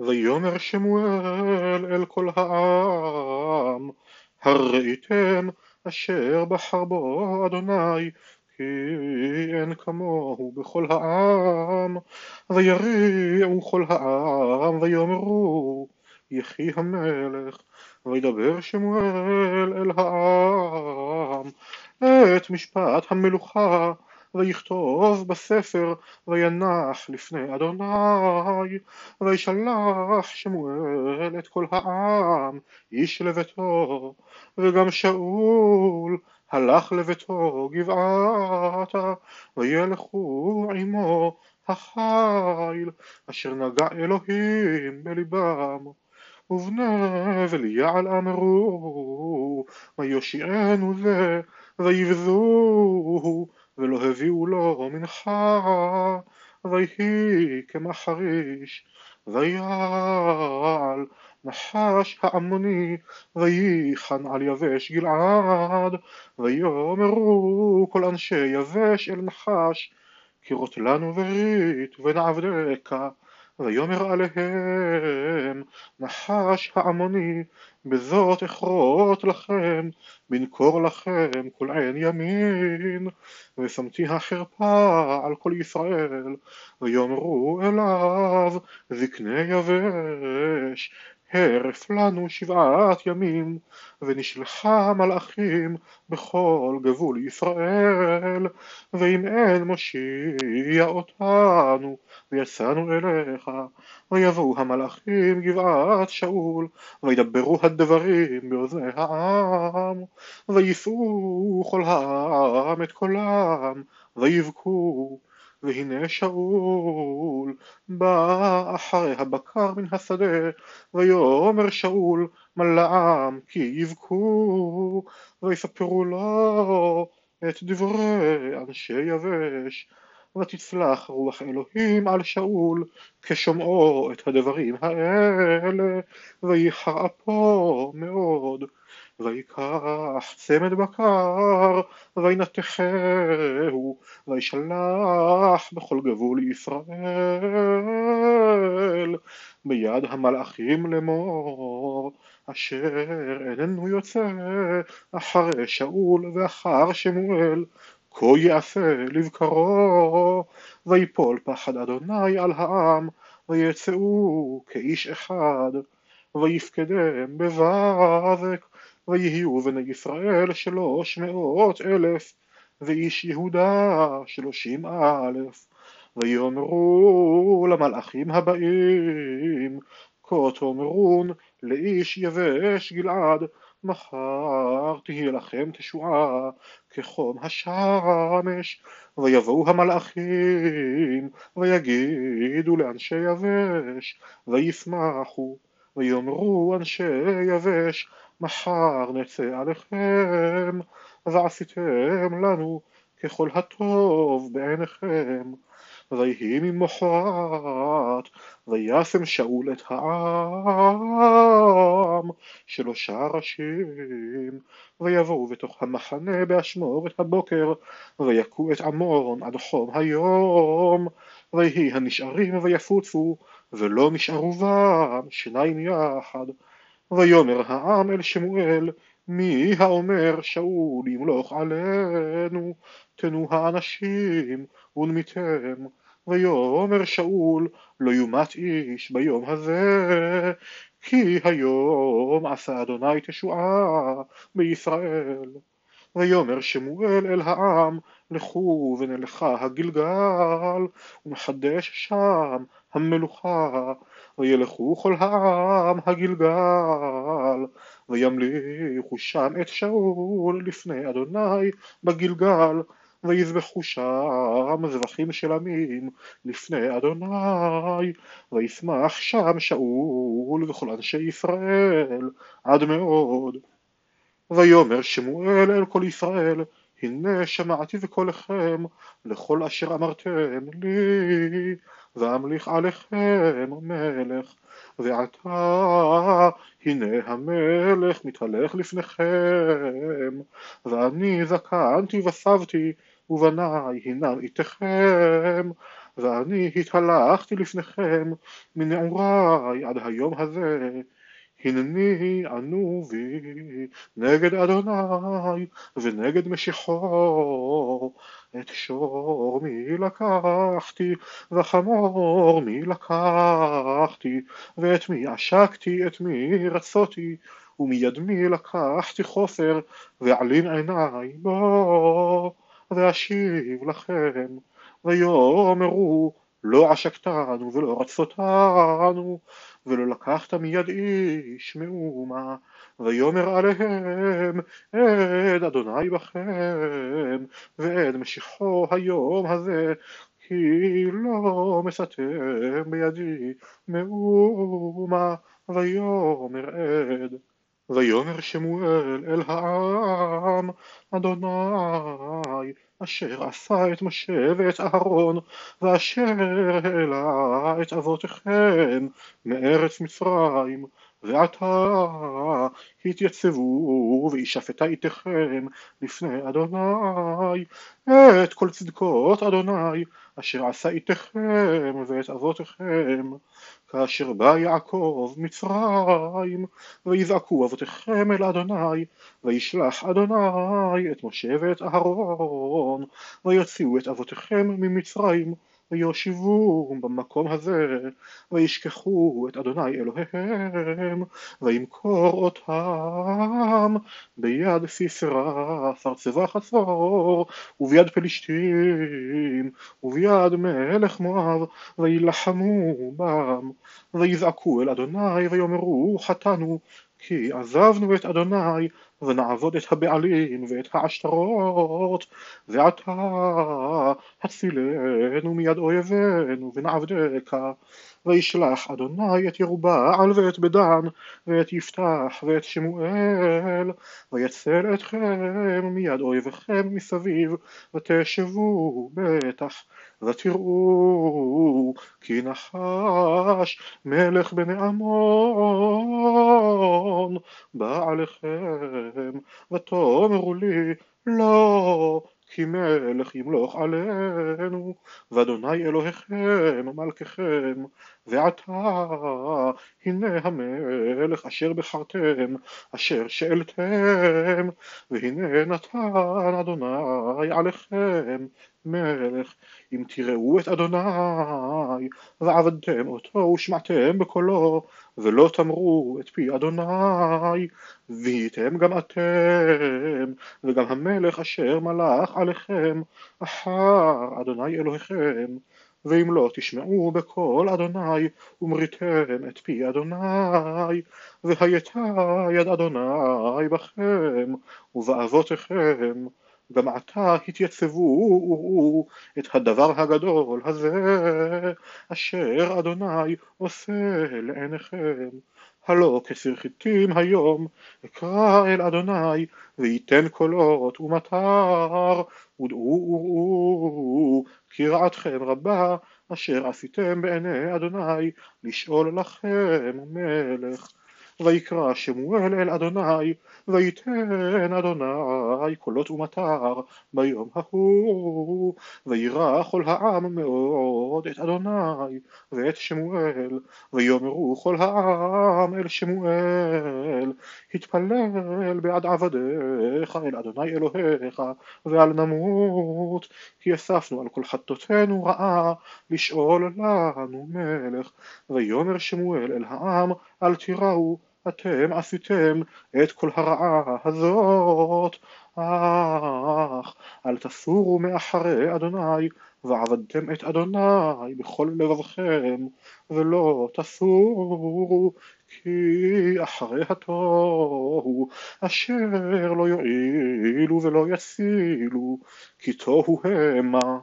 ויאמר שמואל אל כל העם הראיתם אשר בחר בו אדוני כי אין כמוהו בכל העם. ויריעו כל העם ויאמרו יחי המלך וידבר שמואל אל העם. את משפט המלוכה ויכתוב בספר וינח לפני אדוני וישלח שמואל את כל העם איש לביתו וגם שאול הלך לביתו גבעתה וילכו עמו החיל אשר נגע אלוהים בלבם ובני וליעל אמרו ויושיענו זה ויבזוהו ולא הביאו לו מנחה ויהי כמחריש ויעל נחש העמוני וייחן על יבש גלעד ויאמרו כל אנשי יבש אל נחש כרות לנו ברית ונעבדך ויאמר עליהם נחש העמוני בזאת אכרות לכם בנקור לכם כל עין ימין ושמתי החרפה על כל ישראל ויאמרו אליו זקני יבש הרף לנו שבעת ימים ונשלחה מלאכים בכל גבול ישראל. ואם אין מושיע אותנו ויצאנו אליך ויבואו המלאכים גבעת שאול וידברו הדברים באוזני העם ויפעו כל העם את קולם ויבכו והנה שאול בא אחרי הבקר מן השדה ויאמר שאול מה לעם כי יבכו ויספרו לו את דברי אנשי יבש ותצלח רוח אלוהים על שאול כשומעו את הדברים האלה וייחר אפו מאוד ויקח צמד בקר וינתחהו וישלח בכל גבול ישראל. ביד המלאכים לאמור אשר איננו יוצא אחרי שאול ואחר שמואל כה יעשה לבקרו. ויפול פחד אדוני על העם ויצאו כאיש אחד ויפקדם בבזק ויהיו בני ישראל שלוש מאות אלף ואיש יהודה שלושים אלף. ויאמרו למלאכים הבאים כה תאמרון לאיש יבש גלעד מחר תהיה לכם תשועה כחום השמש ויבואו המלאכים ויגידו לאנשי יבש וישמחו ויאמרו אנשי יבש מחר נצא עליכם ועשיתם לנו ככל הטוב בעיניכם. ויהי ממחרת וישם שאול את העם שלושה ראשים ויבואו בתוך המחנה באשמורת הבוקר ויכו את עמון עד חום היום. ויהי הנשארים ויפוצו ולא נשארו בם שניים יחד ויאמר העם אל שמואל מי האומר שאול ימלוך עלינו? תנו האנשים ונמיתם. ויאמר שאול לא יומת איש ביום הזה כי היום עשה אדוני תשועה בישראל. ויאמר שמואל אל העם לכו ונלכה הגלגל ומחדש שם המלוכה וילכו כל העם הגלגל וימליכו שם את שאול לפני אדוני בגלגל ויזבחו שם זבחים של עמים לפני אדוני וישמח שם שאול וכל אנשי ישראל עד מאוד. ויאמר שמואל אל כל ישראל הנה שמעתי בקולכם לכל אשר אמרתם לי ואמליך עליכם מלך. ועתה הנה המלך מתהלך לפניכם. ואני זקנתי וסבתי ובניי הינם איתכם. ואני התהלכתי לפניכם מנעוריי עד היום הזה הנני ענו בי נגד אדוני ונגד משיחו את שור מי לקחתי וחמור מי לקחתי ואת מי עשקתי את מי רצותי ומיד מי לקחתי חופר ואעלים עיניי בו ואשיב לכם ויאמרו לא עשקתנו ולא רצותנו ולא לקחת מיד איש מאומה ויאמר עליהם עד אדוני בכם ועד משיחו היום הזה כי לא מסתם בידי מאומה ויאמר עד ויאמר שמואל אל העם אדוני אשר עשה את משה ואת אהרון ואשר העלה את אבותיכם מארץ מצרים ועתה התייצבו וישפטה איתכם לפני אדוני. את כל צדקות אדוני אשר עשה איתכם ואת אבותיכם. כאשר בא יעקב מצרים ויזעקו אבותיכם אל אדוני וישלח אדוני את משה ואת אהרון ויוציאו את אבותיכם ממצרים ויושיבו במקום הזה, וישכחו את אדוני אלוהיהם, וימכור אותם ביד סיסרא, פרצבה חצור, וביד פלישתים, וביד מלך מואב, וילחמו בם, ויזעקו אל אדוני, ויאמרו חטאנו, כי עזבנו את אדוני ונעבוד את הבעלים ואת העשתרות ועתה הצילנו מיד אויבינו ונעבדך וישלח אדוני את ירובעל ואת בדן ואת יפתח ואת שמואל ויצל אתכם מיד אויביכם מסביב ותשבו בטח ותראו כי נחש מלך בני עמון בא עליכם ותאמרו לי לא כי מלך ימלוך עלינו, ואדוני אלוהיכם מלככם, ועתה הנה המלך אשר בחרתם, אשר שאלתם, והנה נתן אדוני עליכם מלך, אם תראו את אדוני, ועבדתם אותו ושמעתם בקולו, ולא תמרו את פי אדוני, והייתם גם אתם, וגם המלך אשר מלך עליכם, אחר אדוני אלוהיכם, ואם לא תשמעו בקול אדוני, ומריתם את פי אדוני, והייתה יד אדוני בכם, ובאבותיכם, גם עתה התייצבו את הדבר הגדול הזה אשר אדוני עושה לעיניכם. הלא כסיר חיטים היום אקרא אל אדוני וייתן קולות ומטר ודעו וראו כי רעתכם רבה אשר עשיתם בעיני אדוני לשאול לכם מלך ויקרא שמואל אל אדוני, ויתן אדוני קולות ומטר ביום ההוא, וירא כל העם מאוד את אדוני ואת שמואל, ויאמרו כל העם אל שמואל, התפלל בעד עבדיך אל אדוני אלוהיך, ואל נמות, כי אספנו על כל חטאותינו רעה, לשאול לנו מלך, ויאמר שמואל אל העם, אל תיראו אתם עשיתם את כל הרעה הזאת, אך אל תסורו מאחרי אדוני, ועבדתם את אדוני בכל לבבכם, ולא תסורו, כי אחרי התוהו, אשר לא יועילו ולא יצילו, כי תוהו המה.